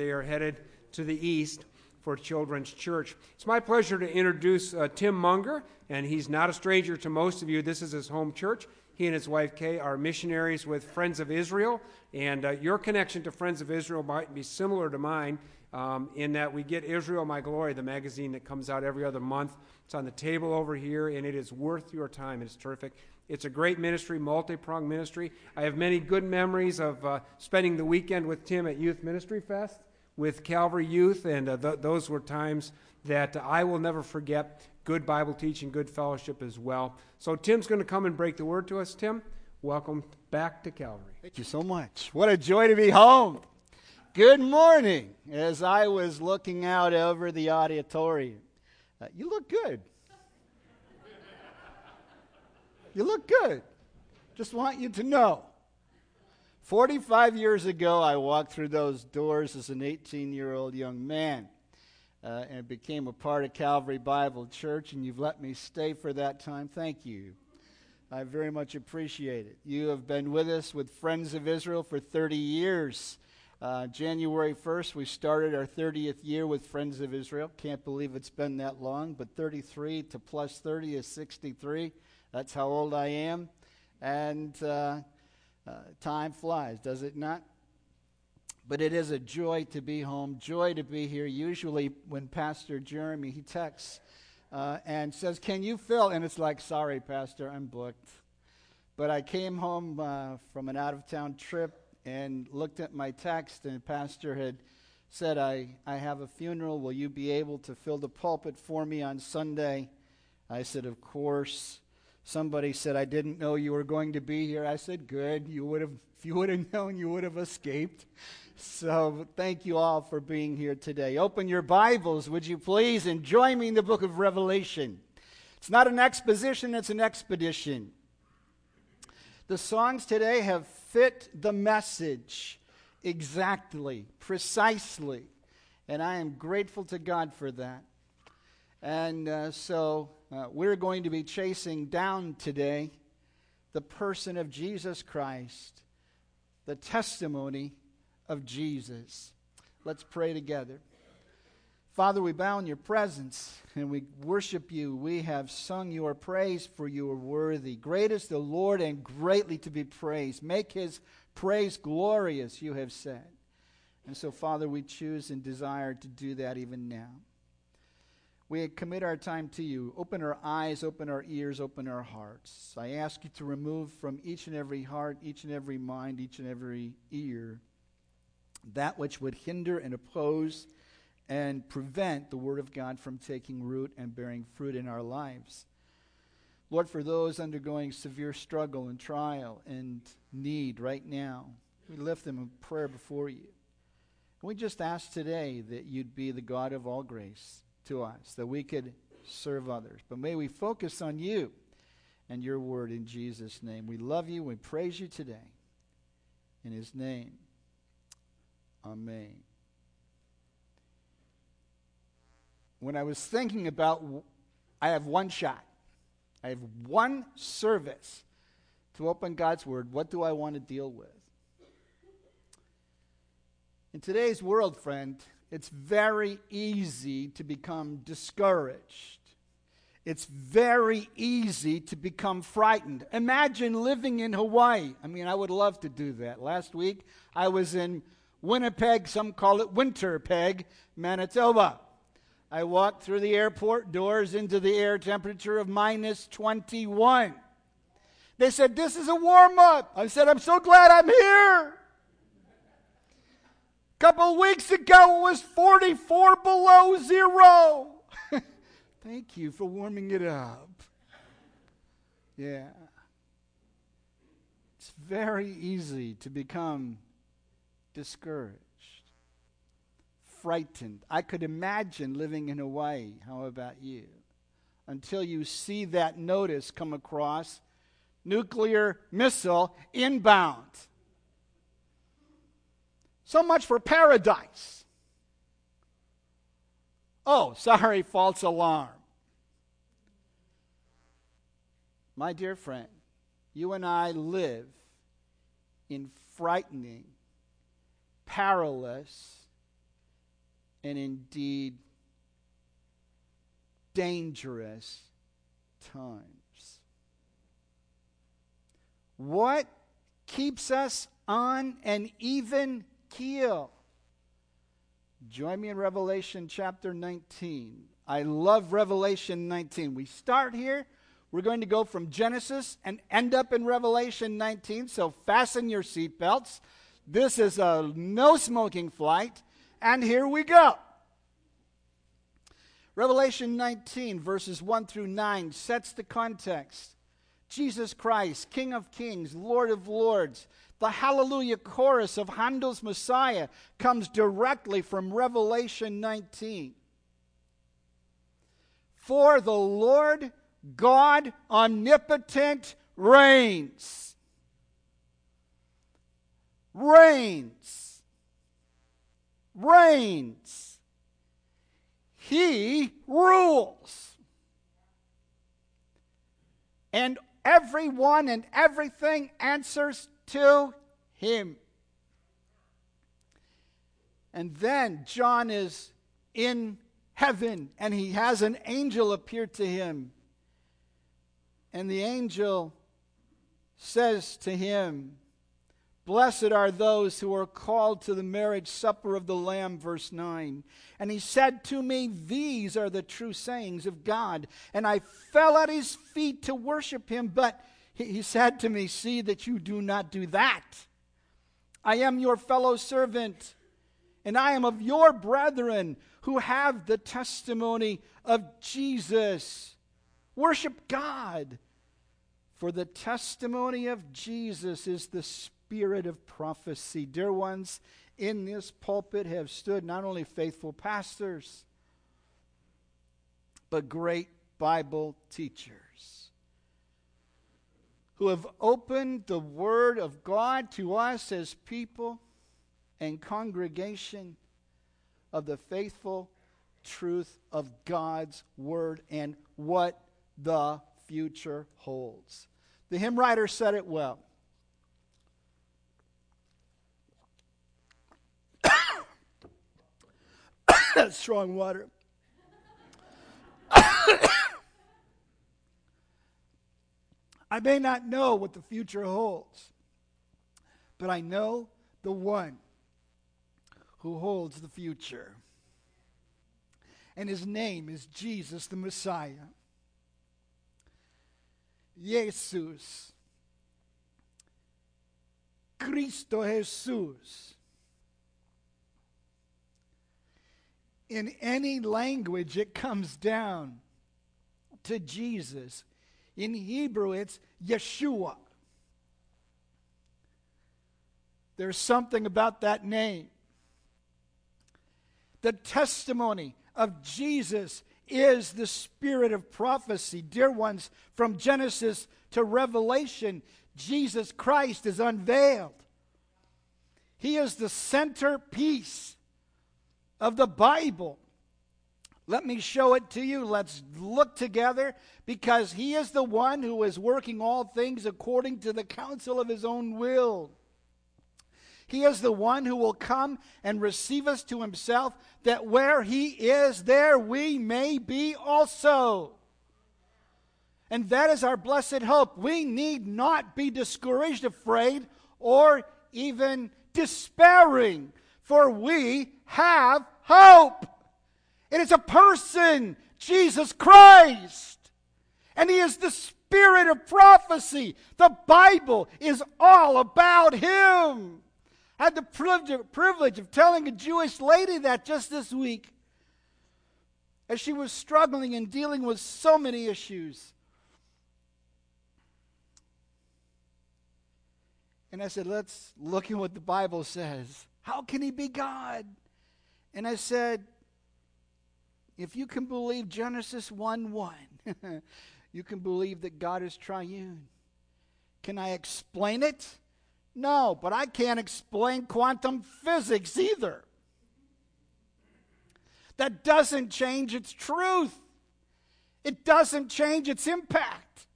they are headed to the east for Children's Church. It's my pleasure to introduce uh, Tim Munger, and he's not a stranger to most of you. This is his home church. He and his wife Kay are missionaries with Friends of Israel, and uh, your connection to Friends of Israel might be similar to mine um, in that we get Israel My Glory, the magazine that comes out every other month. It's on the table over here, and it is worth your time. It's terrific. It's a great ministry, multi pronged ministry. I have many good memories of uh, spending the weekend with Tim at Youth Ministry Fest with Calvary Youth, and uh, th- those were times that I will never forget. Good Bible teaching, good fellowship as well. So, Tim's going to come and break the word to us. Tim, welcome back to Calvary. Thank you so much. What a joy to be home. Good morning. As I was looking out over the auditorium, uh, you look good. You look good. Just want you to know. 45 years ago, I walked through those doors as an 18 year old young man uh, and became a part of Calvary Bible Church, and you've let me stay for that time. Thank you. I very much appreciate it. You have been with us with Friends of Israel for 30 years. Uh, January 1st, we started our 30th year with Friends of Israel. Can't believe it's been that long, but 33 to plus 30 is 63. That's how old I am. And uh, uh, time flies, does it not? But it is a joy to be home, joy to be here. Usually, when Pastor Jeremy he texts uh, and says, "Can you fill?" and it's like, "Sorry, Pastor, I'm booked." But I came home uh, from an out-of-town trip and looked at my text, and Pastor had said, I, I have a funeral. Will you be able to fill the pulpit for me on Sunday? I said, Of course. Somebody said, I didn't know you were going to be here. I said, Good. You would have, if you would have known, you would have escaped. So thank you all for being here today. Open your Bibles, would you please, and join me in the book of Revelation. It's not an exposition, it's an expedition. The songs today have fit the message exactly, precisely. And I am grateful to God for that. And uh, so uh, we're going to be chasing down today the person of Jesus Christ, the testimony of Jesus. Let's pray together. Father, we bow in your presence and we worship you. We have sung your praise, for you are worthy. Great is the Lord and greatly to be praised. Make his praise glorious, you have said. And so, Father, we choose and desire to do that even now. We commit our time to you. Open our eyes, open our ears, open our hearts. I ask you to remove from each and every heart, each and every mind, each and every ear that which would hinder and oppose and prevent the Word of God from taking root and bearing fruit in our lives. Lord, for those undergoing severe struggle and trial and need right now, we lift them in prayer before you. We just ask today that you'd be the God of all grace to us, that we could serve others. But may we focus on you and your word in Jesus' name. We love you. We praise you today. In his name, amen. when I was thinking about, I have one shot, I have one service to open God's Word, what do I want to deal with? In today's world, friend, it's very easy to become discouraged. It's very easy to become frightened. Imagine living in Hawaii. I mean, I would love to do that. Last week, I was in Winnipeg, some call it Winterpeg, Manitoba. I walked through the airport doors into the air temperature of minus 21. They said, This is a warm up. I said, I'm so glad I'm here. Couple weeks ago, it was 44 below zero. Thank you for warming it up. Yeah. It's very easy to become discouraged frightened. I could imagine living in Hawaii. How about you? Until you see that notice come across nuclear missile inbound. So much for paradise. Oh, sorry, false alarm. My dear friend, you and I live in frightening, perilous, and indeed dangerous times. What keeps us on an even keel? Join me in Revelation chapter 19. I love Revelation 19. We start here. We're going to go from Genesis and end up in Revelation 19. So fasten your seatbelts. This is a no smoking flight. And here we go. Revelation 19, verses 1 through 9, sets the context. Jesus Christ, King of Kings, Lord of Lords. The Hallelujah chorus of Handel's Messiah comes directly from Revelation 19. For the Lord God omnipotent reigns. Reigns. Reigns. He rules. And everyone and everything answers to him. And then John is in heaven and he has an angel appear to him. And the angel says to him, Blessed are those who are called to the marriage supper of the Lamb, verse 9. And he said to me, These are the true sayings of God. And I fell at his feet to worship him, but he said to me, See that you do not do that. I am your fellow servant, and I am of your brethren who have the testimony of Jesus. Worship God. For the testimony of Jesus is the spirit of prophecy. Dear ones, in this pulpit have stood not only faithful pastors, but great Bible teachers who have opened the Word of God to us as people and congregation of the faithful truth of God's Word and what the future holds. The hymn writer said it well. Strong water. I may not know what the future holds, but I know the one who holds the future. And his name is Jesus the Messiah. Jesus. Cristo Jesus. In any language, it comes down to Jesus. In Hebrew, it's Yeshua. There's something about that name. The testimony of Jesus is the spirit of prophecy. Dear ones, from Genesis to Revelation, Jesus Christ is unveiled. He is the centerpiece of the Bible. Let me show it to you. Let's look together because He is the one who is working all things according to the counsel of His own will. He is the one who will come and receive us to himself, that where he is, there we may be also. And that is our blessed hope. We need not be discouraged, afraid, or even despairing, for we have hope. It is a person, Jesus Christ. And he is the spirit of prophecy. The Bible is all about him. I had the privilege of telling a Jewish lady that just this week as she was struggling and dealing with so many issues. And I said, let's look at what the Bible says. How can he be God? And I said, if you can believe Genesis 1 1, you can believe that God is triune. Can I explain it? No, but I can't explain quantum physics either. That doesn't change its truth, it doesn't change its impact.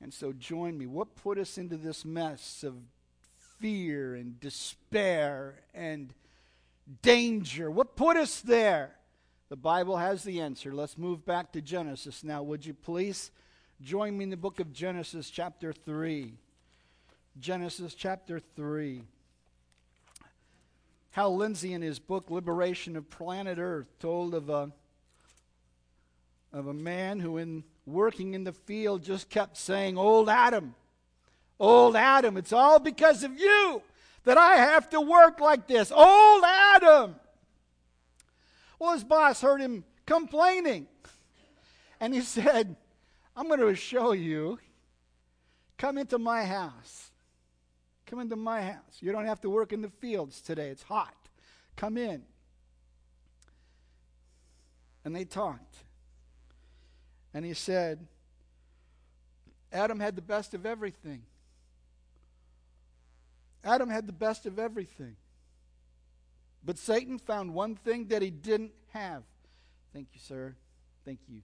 And so join me. What put us into this mess of fear and despair and danger? What put us there? The Bible has the answer. Let's move back to Genesis now, would you please? Join me in the book of Genesis, chapter 3. Genesis, chapter 3. Hal Lindsey, in his book Liberation of Planet Earth, told of a, of a man who, in working in the field, just kept saying, Old Adam, old Adam, it's all because of you that I have to work like this. Old Adam. Well, his boss heard him complaining. And he said, I'm going to show you. Come into my house. Come into my house. You don't have to work in the fields today. It's hot. Come in. And they talked. And he said, Adam had the best of everything. Adam had the best of everything. But Satan found one thing that he didn't have. Thank you, sir. Thank you.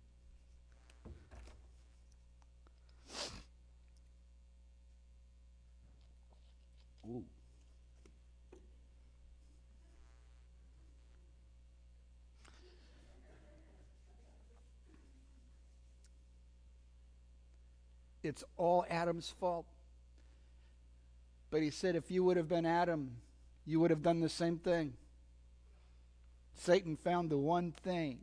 Ooh. It's all Adam's fault. But he said, if you would have been Adam, you would have done the same thing. Satan found the one thing.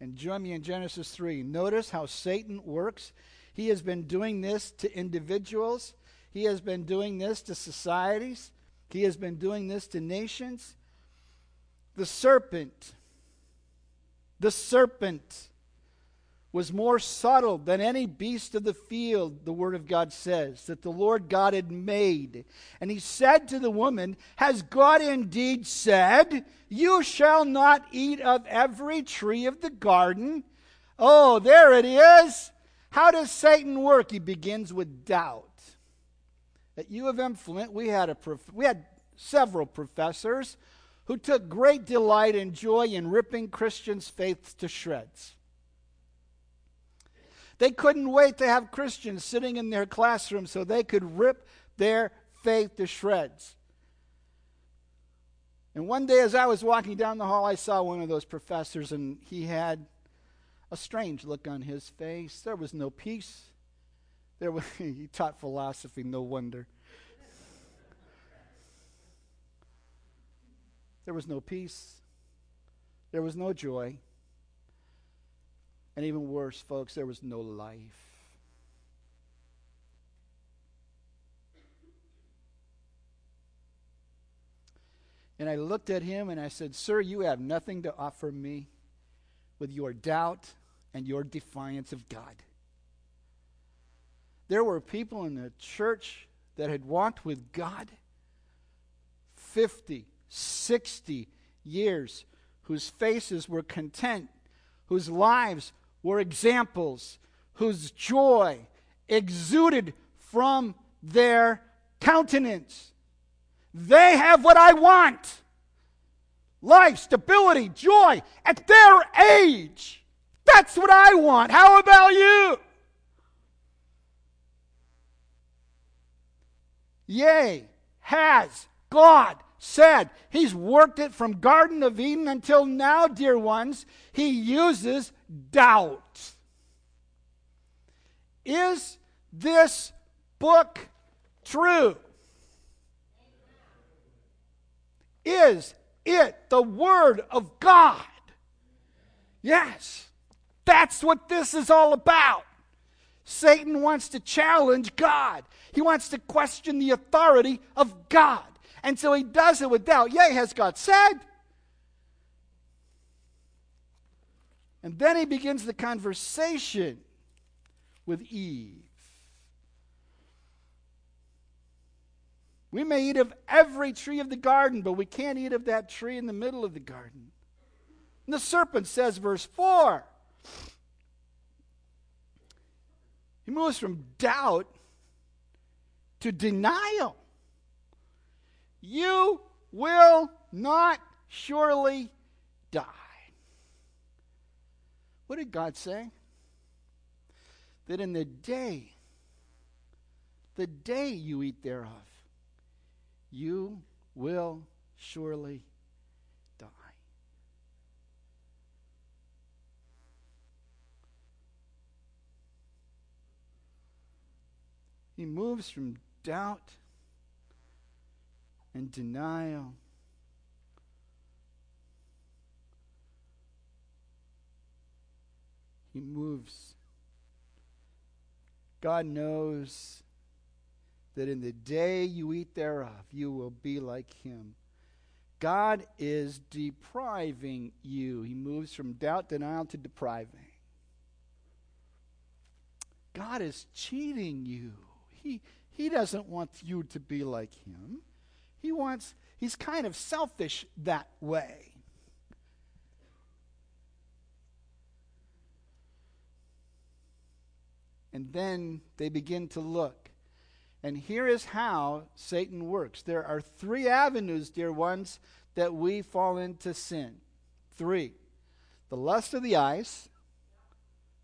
And join me in Genesis 3. Notice how Satan works. He has been doing this to individuals, he has been doing this to societies, he has been doing this to nations. The serpent, the serpent was more subtle than any beast of the field, the Word of God says, that the Lord God had made. And he said to the woman, Has God indeed said, You shall not eat of every tree of the garden? Oh, there it is. How does Satan work? He begins with doubt. At U of M Flint, we had, a prof- we had several professors who took great delight and joy in ripping Christians' faiths to shreds. They couldn't wait to have Christians sitting in their classroom so they could rip their faith to shreds. And one day, as I was walking down the hall, I saw one of those professors, and he had a strange look on his face. There was no peace. There was, he taught philosophy, no wonder. There was no peace. There was no joy. And even worse, folks, there was no life. And I looked at him and I said, Sir, you have nothing to offer me with your doubt and your defiance of God. There were people in the church that had walked with God 50, 60 years, whose faces were content, whose lives were examples whose joy exuded from their countenance. They have what I want life, stability, joy at their age. That's what I want. How about you? Yea, has God said. He's worked it from Garden of Eden until now, dear ones. He uses doubt. Is this book true? Is it the Word of God? Yes. That's what this is all about. Satan wants to challenge God. He wants to question the authority of God. And so he does it with doubt. Yea, has God said? And then he begins the conversation with Eve. We may eat of every tree of the garden, but we can't eat of that tree in the middle of the garden. And the serpent says, verse 4. He moves from doubt to denial. You will not surely die. What did God say? That in the day, the day you eat thereof, you will surely die. He moves from doubt and denial. He moves. God knows that in the day you eat thereof, you will be like him. God is depriving you. He moves from doubt, denial to depriving. God is cheating you. He, he doesn't want you to be like him. He wants, he's kind of selfish that way. And then they begin to look. And here is how Satan works. There are three avenues, dear ones, that we fall into sin. Three the lust of the eyes,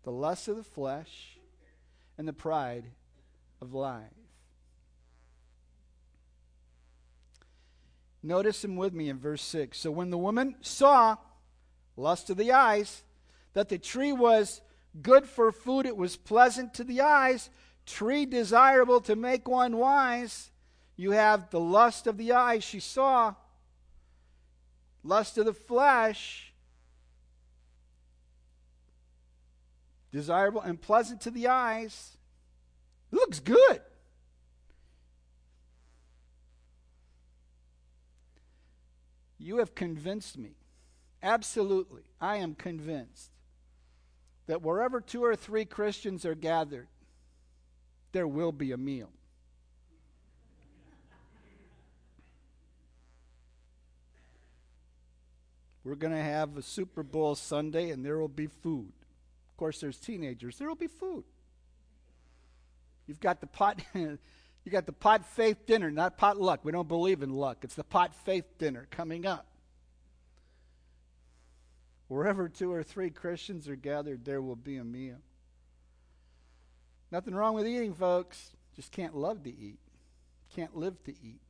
the lust of the flesh, and the pride of life. Notice him with me in verse 6. So when the woman saw, lust of the eyes, that the tree was good for food, it was pleasant to the eyes, tree desirable to make one wise. You have the lust of the eyes, she saw, lust of the flesh, desirable and pleasant to the eyes. It looks good. You have convinced me. Absolutely. I am convinced that wherever two or three Christians are gathered, there will be a meal. We're going to have a Super Bowl Sunday and there will be food. Of course, there's teenagers. There will be food. You've got the pot. you got the pot faith dinner, not pot luck. We don't believe in luck. It's the pot faith dinner coming up. Wherever two or three Christians are gathered, there will be a meal. Nothing wrong with eating, folks. Just can't love to eat. Can't live to eat.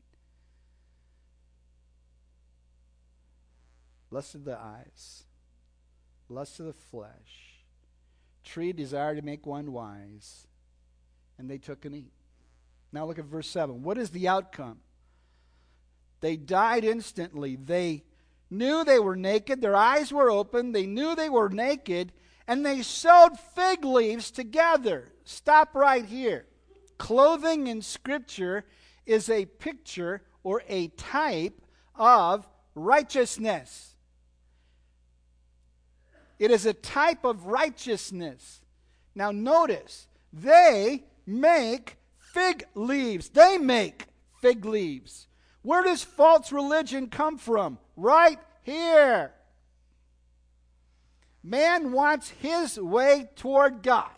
Lust of the eyes, lust of the flesh, tree desire to make one wise, and they took and eat. Now look at verse 7. What is the outcome? They died instantly. They knew they were naked, their eyes were open, they knew they were naked, and they sewed fig leaves together. Stop right here. Clothing in Scripture is a picture or a type of righteousness. It is a type of righteousness. Now, notice, they make fig leaves. They make fig leaves. Where does false religion come from? Right here. Man wants his way toward God.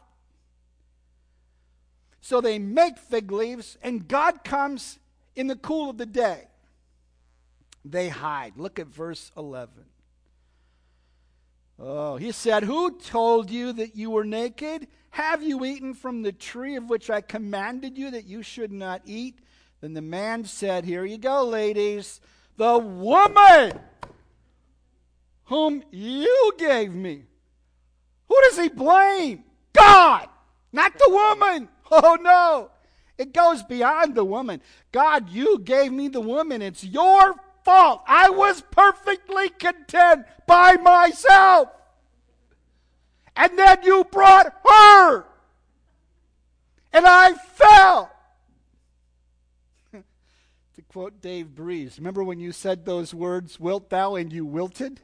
So they make fig leaves, and God comes in the cool of the day. They hide. Look at verse 11. Oh, he said, Who told you that you were naked? Have you eaten from the tree of which I commanded you that you should not eat? Then the man said, Here you go, ladies. The woman whom you gave me. Who does he blame? God, not the woman. Oh no. It goes beyond the woman. God, you gave me the woman. It's your fault. I was perfectly content by myself. And then you brought her. And I fell quote Dave Breese. Remember when you said those words, wilt thou, and you wilted?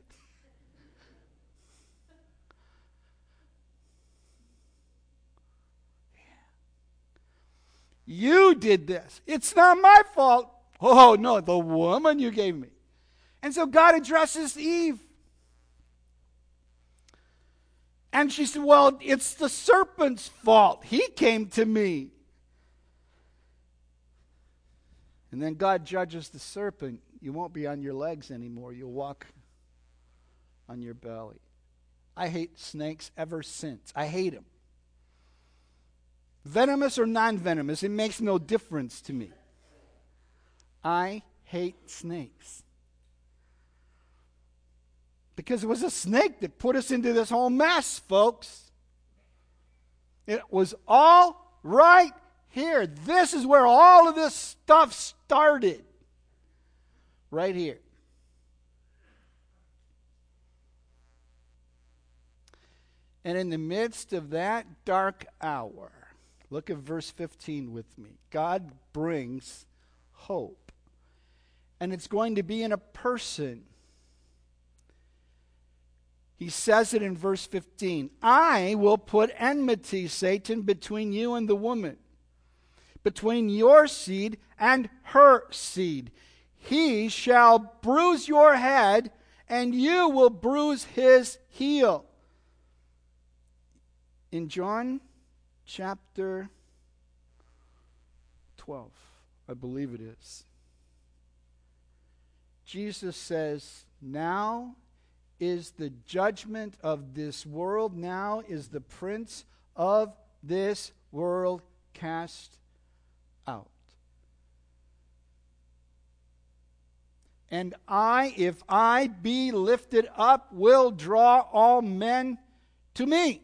You did this. It's not my fault. Oh, no, the woman you gave me. And so God addresses Eve. And she said, Well, it's the serpent's fault. He came to me. And then God judges the serpent. You won't be on your legs anymore. You'll walk on your belly. I hate snakes ever since. I hate them. Venomous or non venomous, it makes no difference to me. I hate snakes. Because it was a snake that put us into this whole mess, folks. It was all right here. This is where all of this stuff started. Right here. And in the midst of that dark hour, look at verse 15 with me. God brings hope. And it's going to be in a person. He says it in verse 15 I will put enmity, Satan, between you and the woman, between your seed and her seed. He shall bruise your head, and you will bruise his heel in John chapter 12, I believe it is, Jesus says, Now is the judgment of this world, now is the prince of this world cast out. And I, if I be lifted up, will draw all men to me.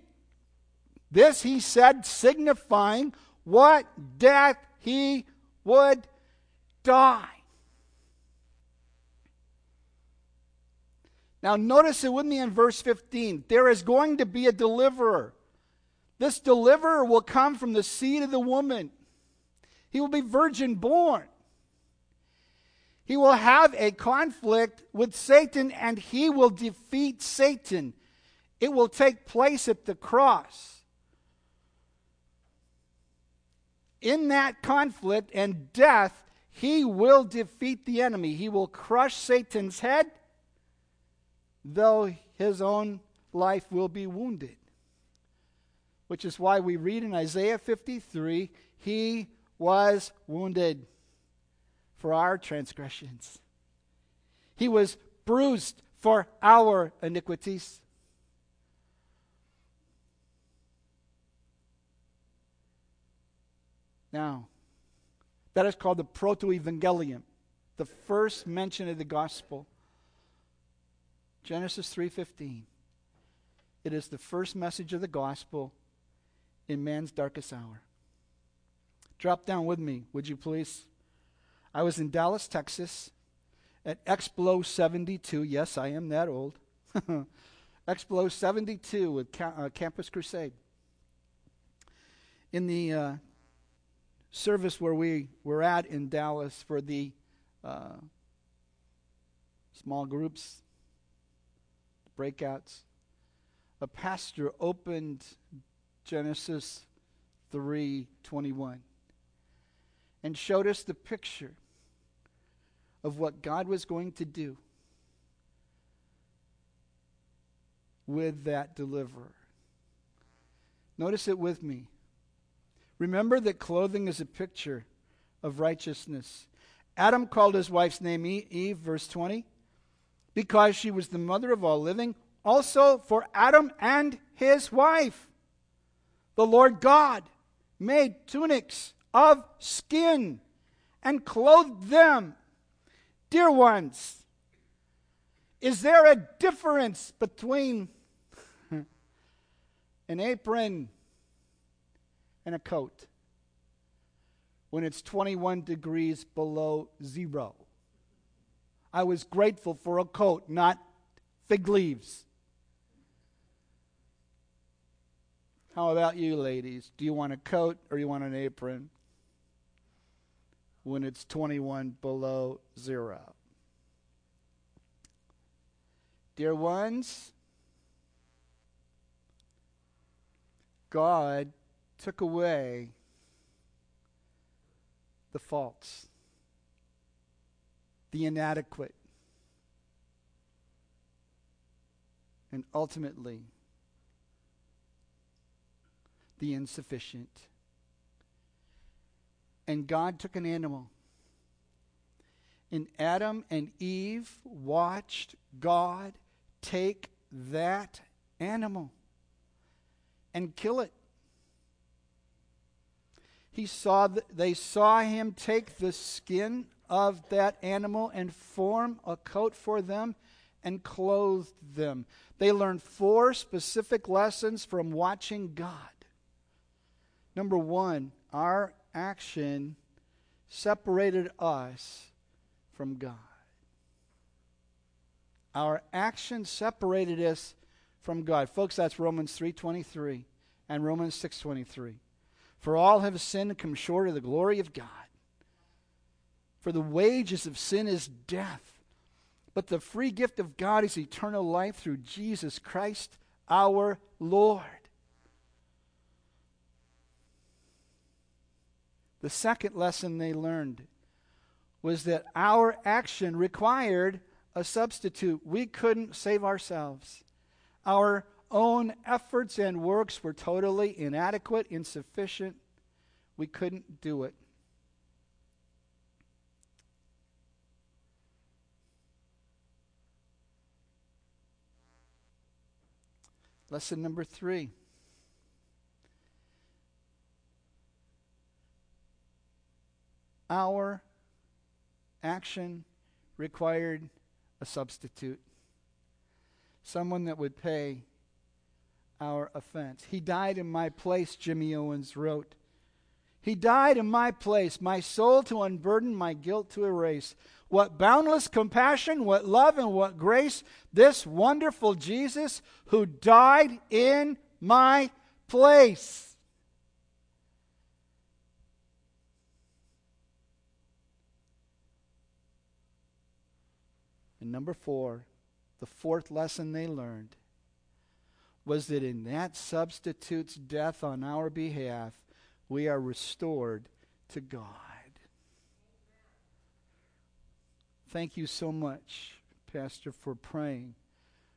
This he said, signifying what death he would die. Now, notice it with me in verse 15. There is going to be a deliverer. This deliverer will come from the seed of the woman. He will be virgin born. He will have a conflict with Satan and he will defeat Satan. It will take place at the cross. in that conflict and death, he will defeat the enemy. He will crush Satan's head, though his own life will be wounded. Which is why we read in Isaiah 53 He was wounded for our transgressions, He was bruised for our iniquities. Now, that is called the proto-evangelium, the first mention of the gospel. Genesis 3:15. It is the first message of the gospel in man's darkest hour. Drop down with me, would you please? I was in Dallas, Texas at Explo 72. Yes, I am that old. Explo 72 with Ca- uh, Campus Crusade. In the uh, service where we were at in Dallas for the uh, small groups, breakouts, a pastor opened Genesis 3:21 and showed us the picture of what God was going to do with that deliverer. Notice it with me. Remember that clothing is a picture of righteousness. Adam called his wife's name Eve, verse 20, because she was the mother of all living. Also for Adam and his wife, the Lord God made tunics of skin and clothed them. Dear ones, is there a difference between an apron and a coat when it's 21 degrees below zero. I was grateful for a coat, not fig leaves. How about you, ladies? Do you want a coat or you want an apron when it's 21 below zero? Dear ones, God took away the faults, the inadequate, and ultimately the insufficient. And God took an animal. And Adam and Eve watched God take that animal and kill it he saw th- they saw him take the skin of that animal and form a coat for them and clothed them. They learned four specific lessons from watching God. Number one, our action separated us from God. Our action separated us from God. Folks, that's Romans 3:23 and Romans 6:23. For all have sinned and come short of the glory of God. For the wages of sin is death, but the free gift of God is eternal life through Jesus Christ our Lord. The second lesson they learned was that our action required a substitute. We couldn't save ourselves. Our own efforts and works were totally inadequate, insufficient. We couldn't do it. Lesson number three. Our action required a substitute, someone that would pay our offense. He died in my place, Jimmy Owens wrote. He died in my place, my soul to unburden, my guilt to erase. What boundless compassion, what love, and what grace, this wonderful Jesus who died in my place. And number four, the fourth lesson they learned was that in that substitute's death on our behalf, we are restored to God. Thank you so much, Pastor, for praying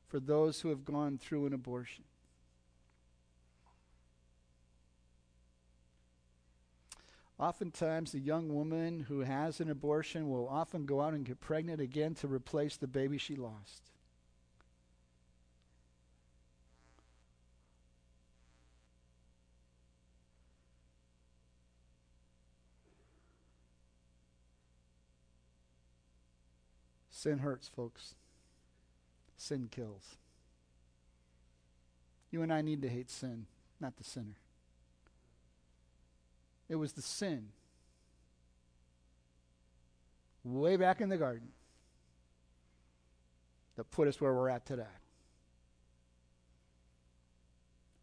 for those who have gone through an abortion. Oftentimes, the young woman who has an abortion will often go out and get pregnant again to replace the baby she lost. Sin hurts, folks. Sin kills. You and I need to hate sin, not the sinner. It was the sin way back in the garden that put us where we're at today.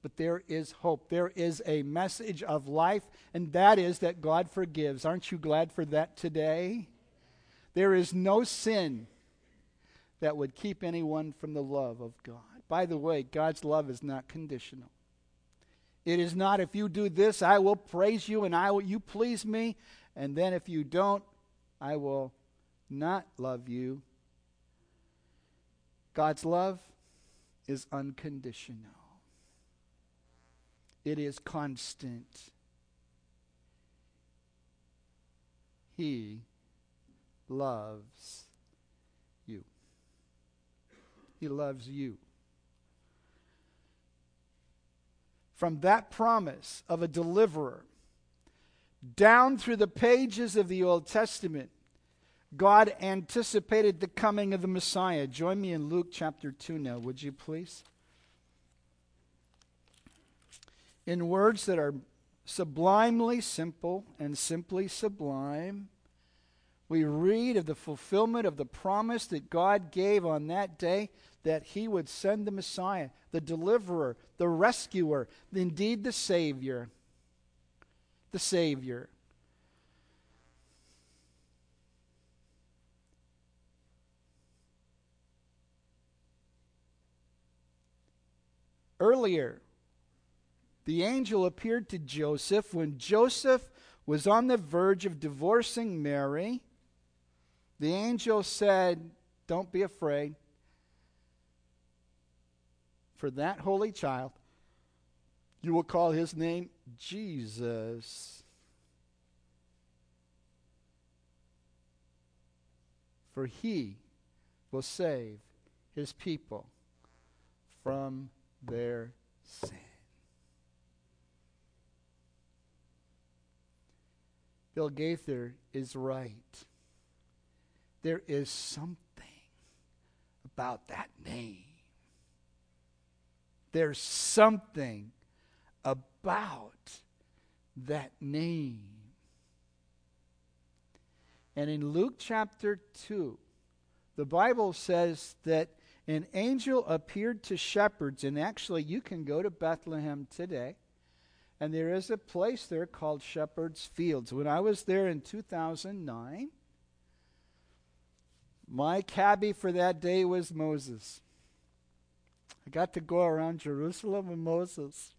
But there is hope. There is a message of life, and that is that God forgives. Aren't you glad for that today? There is no sin that would keep anyone from the love of God. By the way, God's love is not conditional. It is not if you do this, I will praise you and I will you please me, and then if you don't, I will not love you. God's love is unconditional. It is constant. He loves you. He loves you. From that promise of a deliverer down through the pages of the Old Testament, God anticipated the coming of the Messiah. Join me in Luke chapter 2 now, would you please? In words that are sublimely simple and simply sublime, we read of the fulfillment of the promise that God gave on that day that he would send the Messiah, the deliverer, the rescuer, indeed the Savior. The Savior. Earlier, the angel appeared to Joseph when Joseph was on the verge of divorcing Mary. The angel said, Don't be afraid for that holy child. You will call his name Jesus. For he will save his people from their sin. Bill Gaither is right. there is something about that name. There's something about that name. And in Luke chapter 2, the Bible says that an angel appeared to shepherds, and actually, you can go to Bethlehem today, and there is a place there called Shepherd's Fields. When I was there in 2009, my cabbie for that day was Moses. I got to go around Jerusalem with Moses.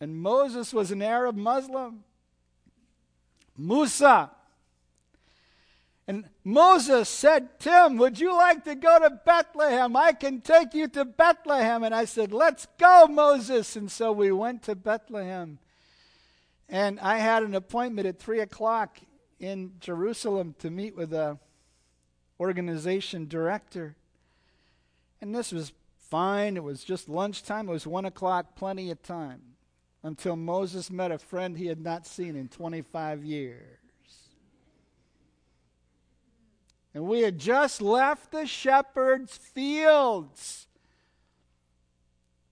And Moses was an Arab Muslim. Musa. And Moses said, Tim, would you like to go to Bethlehem? I can take you to Bethlehem. And I said, Let's go, Moses. And so we went to Bethlehem. And I had an appointment at 3 o'clock in Jerusalem to meet with a organization director. And this was fine. It was just lunchtime. It was 1 o'clock, plenty of time until Moses met a friend he had not seen in 25 years. And we had just left the shepherd's fields,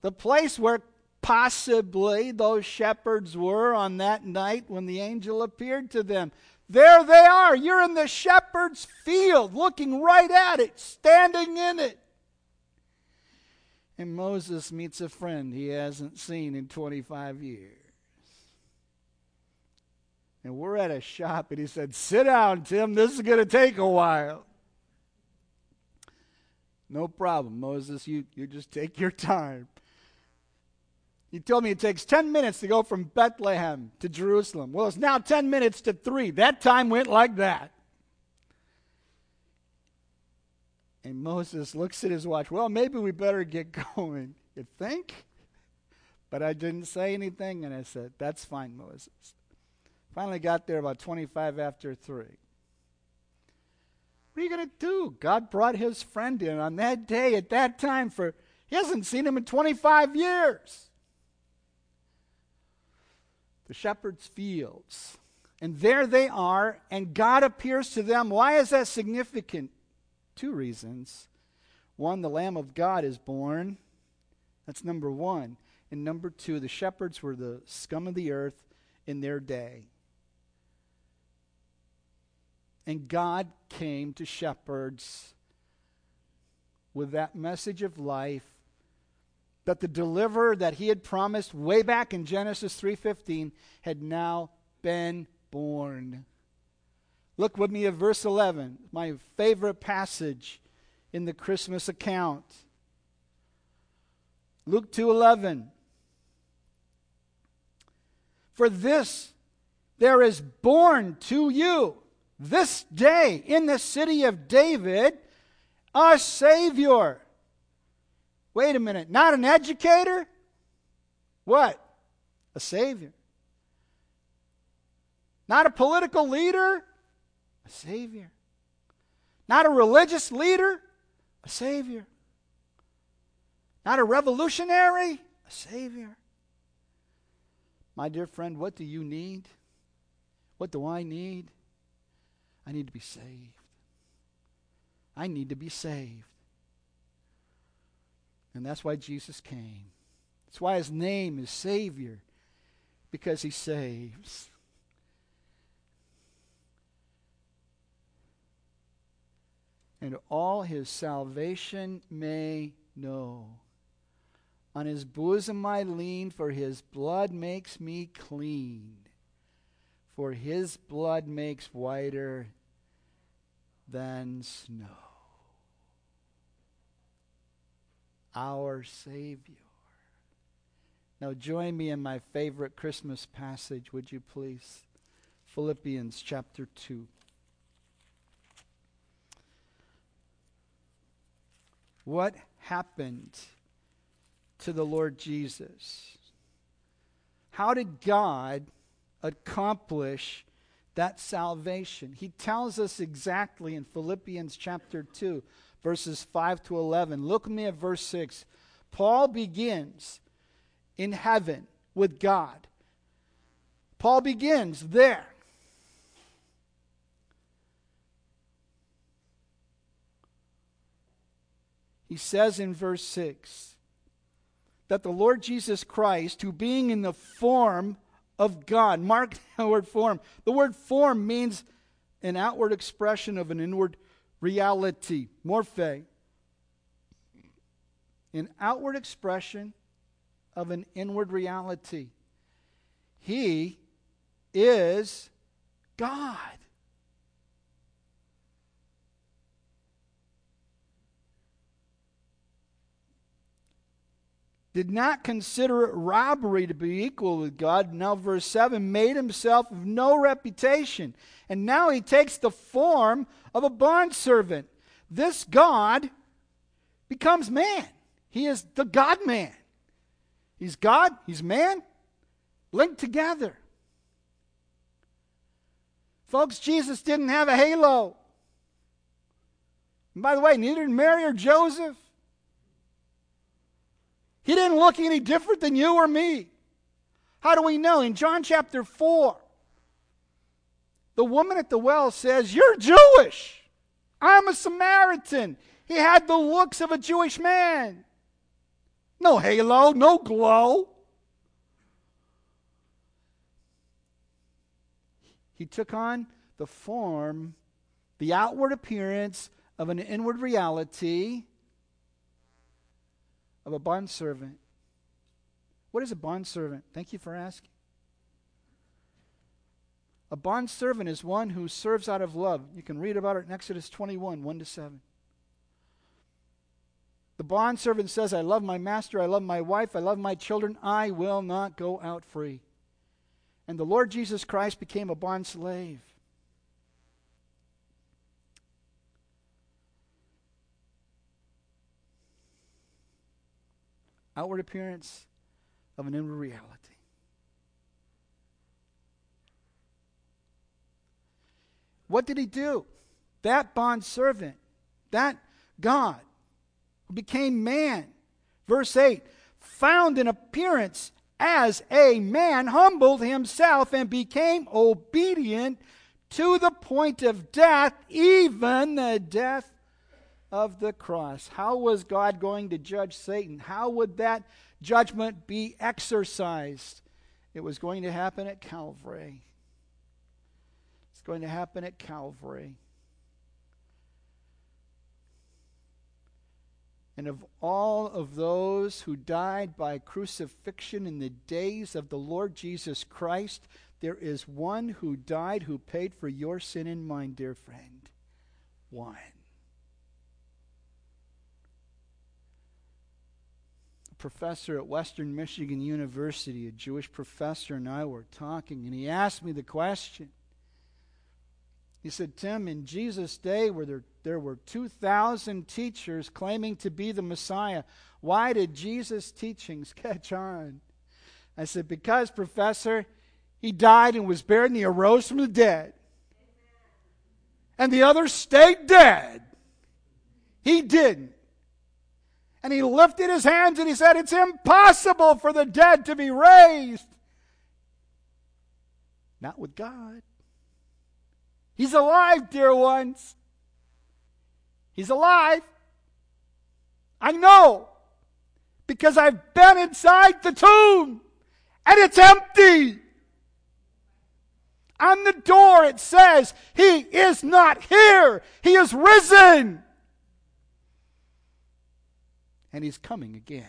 the place where possibly those shepherds were on that night when the angel appeared to them. There they are. You're in the shepherd's field, looking right at it, standing in it. And Moses meets a friend he hasn't seen in 25 years. And we're at a shop, and he said, Sit down, Tim. This is going to take a while. No problem, Moses. You, you just take your time. He told me it takes 10 minutes to go from Bethlehem to Jerusalem. Well, it's now 10 minutes to 3. That time went like that. And Moses looks at his watch. Well, maybe we better get going. You think? But I didn't say anything, and I said, That's fine, Moses. Finally got there about 25 after 3. What are you going to do? God brought his friend in on that day at that time for, he hasn't seen him in 25 years. The shepherd's fields. And there they are, and God appears to them. Why is that significant? Two reasons. One, the Lamb of God is born. That's number one. And number two, the shepherds were the scum of the earth in their day. And God came to shepherds with that message of life that the deliverer that he had promised way back in Genesis 3:15 had now been born. Look with me at verse 11, my favorite passage in the Christmas account. Luke 2:11 For this there is born to you this day in the city of David a savior. Wait a minute, not an educator? What? A savior. Not a political leader? a Savior. Not a religious leader, a Savior. Not a revolutionary, a Savior. My dear friend, what do you need? What do I need? I need to be saved. I need to be saved. And that's why Jesus came. That's why his name is Savior, because he saves. and all his salvation may know. On his bosom I lean, for his blood makes me clean. For his blood makes whiter than snow. Our Savior. Now, join me in my favorite Christmas passage, would you please? Philippians chapter 2. What happened to the Lord Jesus? How did God accomplish that salvation? He tells us exactly in Philippians chapter 2, verses 5 to 11. Look at me at verse 6. Paul begins in heaven with God. Paul begins there. He says in verse 6 that the Lord Jesus Christ, who being in the form of God, mark the word form. The word form means an outward expression of an inward reality, morphe. An outward expression of an inward reality. He is God. Did not consider it robbery to be equal with God. Now, verse 7 made himself of no reputation. And now he takes the form of a bondservant. This God becomes man. He is the God man. He's God, he's man, linked together. Folks, Jesus didn't have a halo. And by the way, neither did Mary or Joseph. He didn't look any different than you or me. How do we know? In John chapter 4, the woman at the well says, You're Jewish. I'm a Samaritan. He had the looks of a Jewish man. No halo, no glow. He took on the form, the outward appearance of an inward reality of a bondservant. What is a bondservant? Thank you for asking. A bondservant is one who serves out of love. You can read about it in Exodus 21 1 to 7. The bondservant says, I love my master, I love my wife, I love my children, I will not go out free. And the Lord Jesus Christ became a bond slave. Outward appearance of an inward reality. What did he do? That bond servant, that God who became man, verse 8, found an appearance as a man, humbled himself, and became obedient to the point of death, even the death of the cross. How was God going to judge Satan? How would that judgment be exercised? It was going to happen at Calvary. It's going to happen at Calvary. And of all of those who died by crucifixion in the days of the Lord Jesus Christ, there is one who died who paid for your sin and mine, dear friend. One. Professor at Western Michigan University, a Jewish professor, and I were talking, and he asked me the question. He said, Tim, in Jesus' day, where there, there were 2,000 teachers claiming to be the Messiah, why did Jesus' teachings catch on? I said, Because, professor, he died and was buried and he arose from the dead. And the others stayed dead. He didn't. And he lifted his hands and he said, It's impossible for the dead to be raised. Not with God. He's alive, dear ones. He's alive. I know. Because I've been inside the tomb and it's empty. On the door it says, He is not here. He is risen and he's coming again.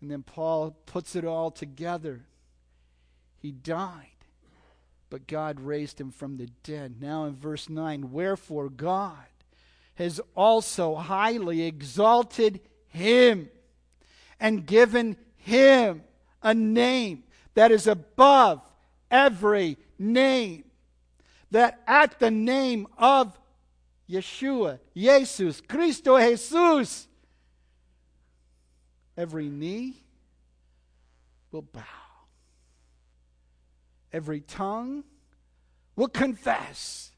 And then Paul puts it all together. He died, but God raised him from the dead. Now in verse 9, wherefore God has also highly exalted him and given him a name that is above every name, that at the name of Yeshua, Jesus, Cristo Jesus, every knee will bow. Every tongue will confess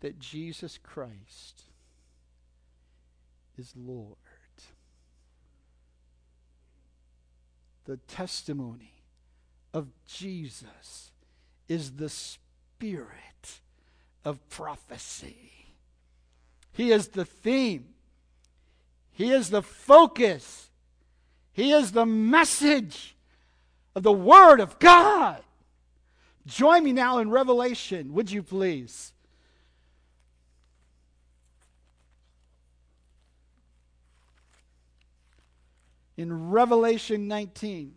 that Jesus Christ is Lord. The testimony of Jesus is the spirit of prophecy. He is the theme, He is the focus, He is the message of the Word of God. Join me now in Revelation, would you please? In Revelation 19,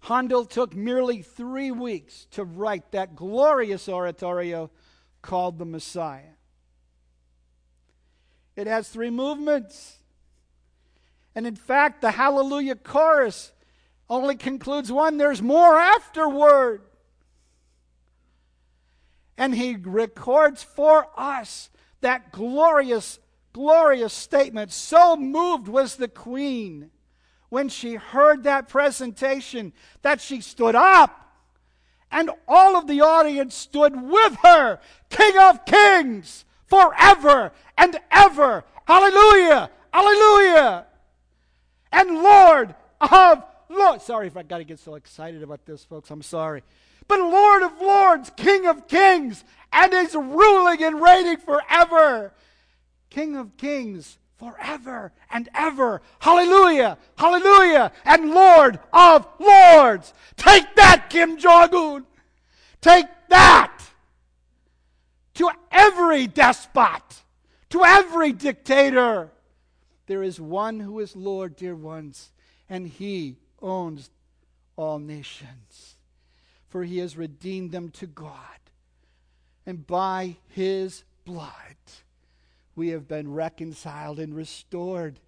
Handel took merely three weeks to write that glorious oratorio called The Messiah. It has three movements. And in fact, the Hallelujah chorus only concludes one, there's more afterward. And he records for us that glorious, glorious statement. So moved was the queen when she heard that presentation that she stood up and all of the audience stood with her, King of Kings, forever and ever. Hallelujah! Hallelujah! And Lord of Lord. Sorry if I got to get so excited about this, folks. I'm sorry. But Lord of Lords, King of Kings, and is ruling and reigning forever. King of Kings, forever and ever. Hallelujah, hallelujah, and Lord of lords. Take that, Kim Jong un. Take that to every despot, to every dictator. There is one who is Lord, dear ones, and he owns all nations. For he has redeemed them to God, and by his blood we have been reconciled and restored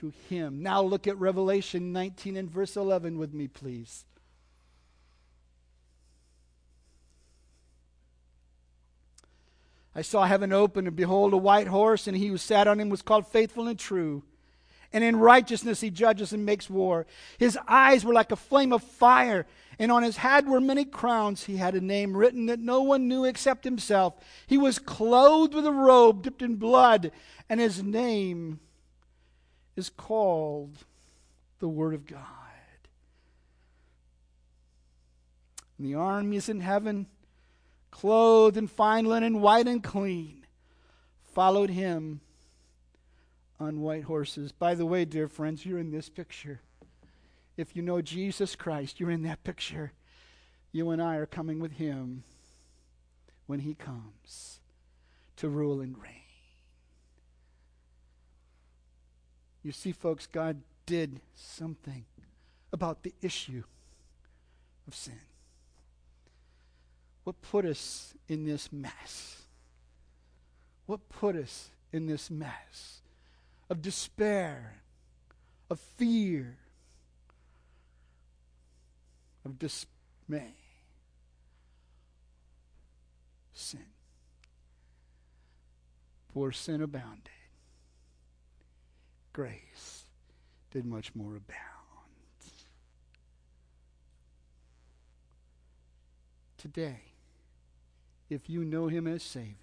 to him. Now look at Revelation 19 and verse 11 with me, please. I saw heaven open, and behold, a white horse, and he who sat on him was called Faithful and True. And in righteousness he judges and makes war. His eyes were like a flame of fire, and on his head were many crowns. He had a name written that no one knew except himself. He was clothed with a robe dipped in blood, and his name is called the Word of God. And the armies in heaven, clothed in fine linen, white and clean, followed him on white horses. By the way, dear friends, you're in this picture. If you know Jesus Christ, you're in that picture. You and I are coming with him when he comes to rule and reign. You see, folks, God did something about the issue of sin. What put us in this mess? What put us in this mess? of despair, of fear, of dismay. Sin. For sin abounded, grace did much more abound. Today, if you know him as Savior,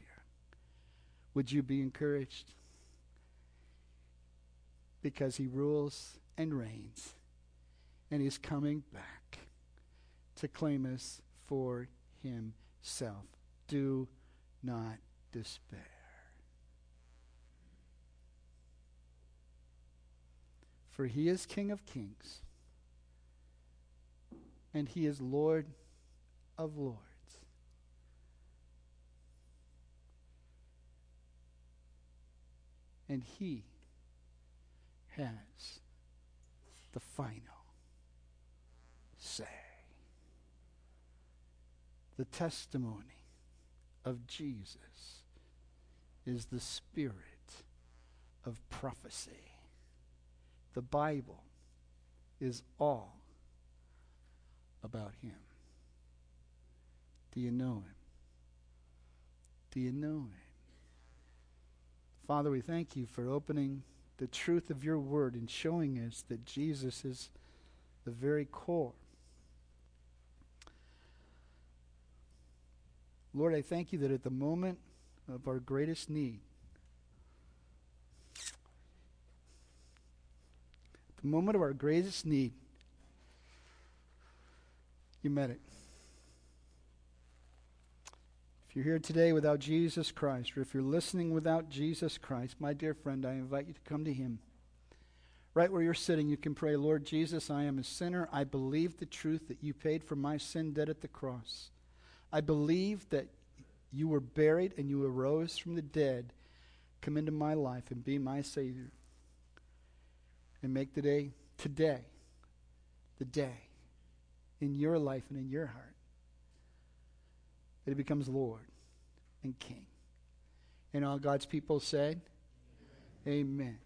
would you be encouraged? because he rules and reigns, and he's coming back to claim us for himself. Do not despair. For he is King of kings, and he is Lord of lords. And he has the final say. The testimony of Jesus is the spirit of prophecy. The Bible is all about Him. Do you know Him? Do you know Him? Father, we thank you for opening the truth of your word and showing us that Jesus is the very core. Lord, I thank you that at the moment of our greatest need, the moment of our greatest need, you met it. If you're here today without Jesus Christ, or if you're listening without Jesus Christ, my dear friend, I invite you to come to Him. Right where you're sitting, you can pray, Lord Jesus, I am a sinner. I believe the truth that you paid for my sin debt at the cross. I believe that you were buried and you arose from the dead. Come into my life and be my Savior. And make the day, today, the day in your life and in your heart that he becomes Lord and King. And all God's people said, Amen. Amen.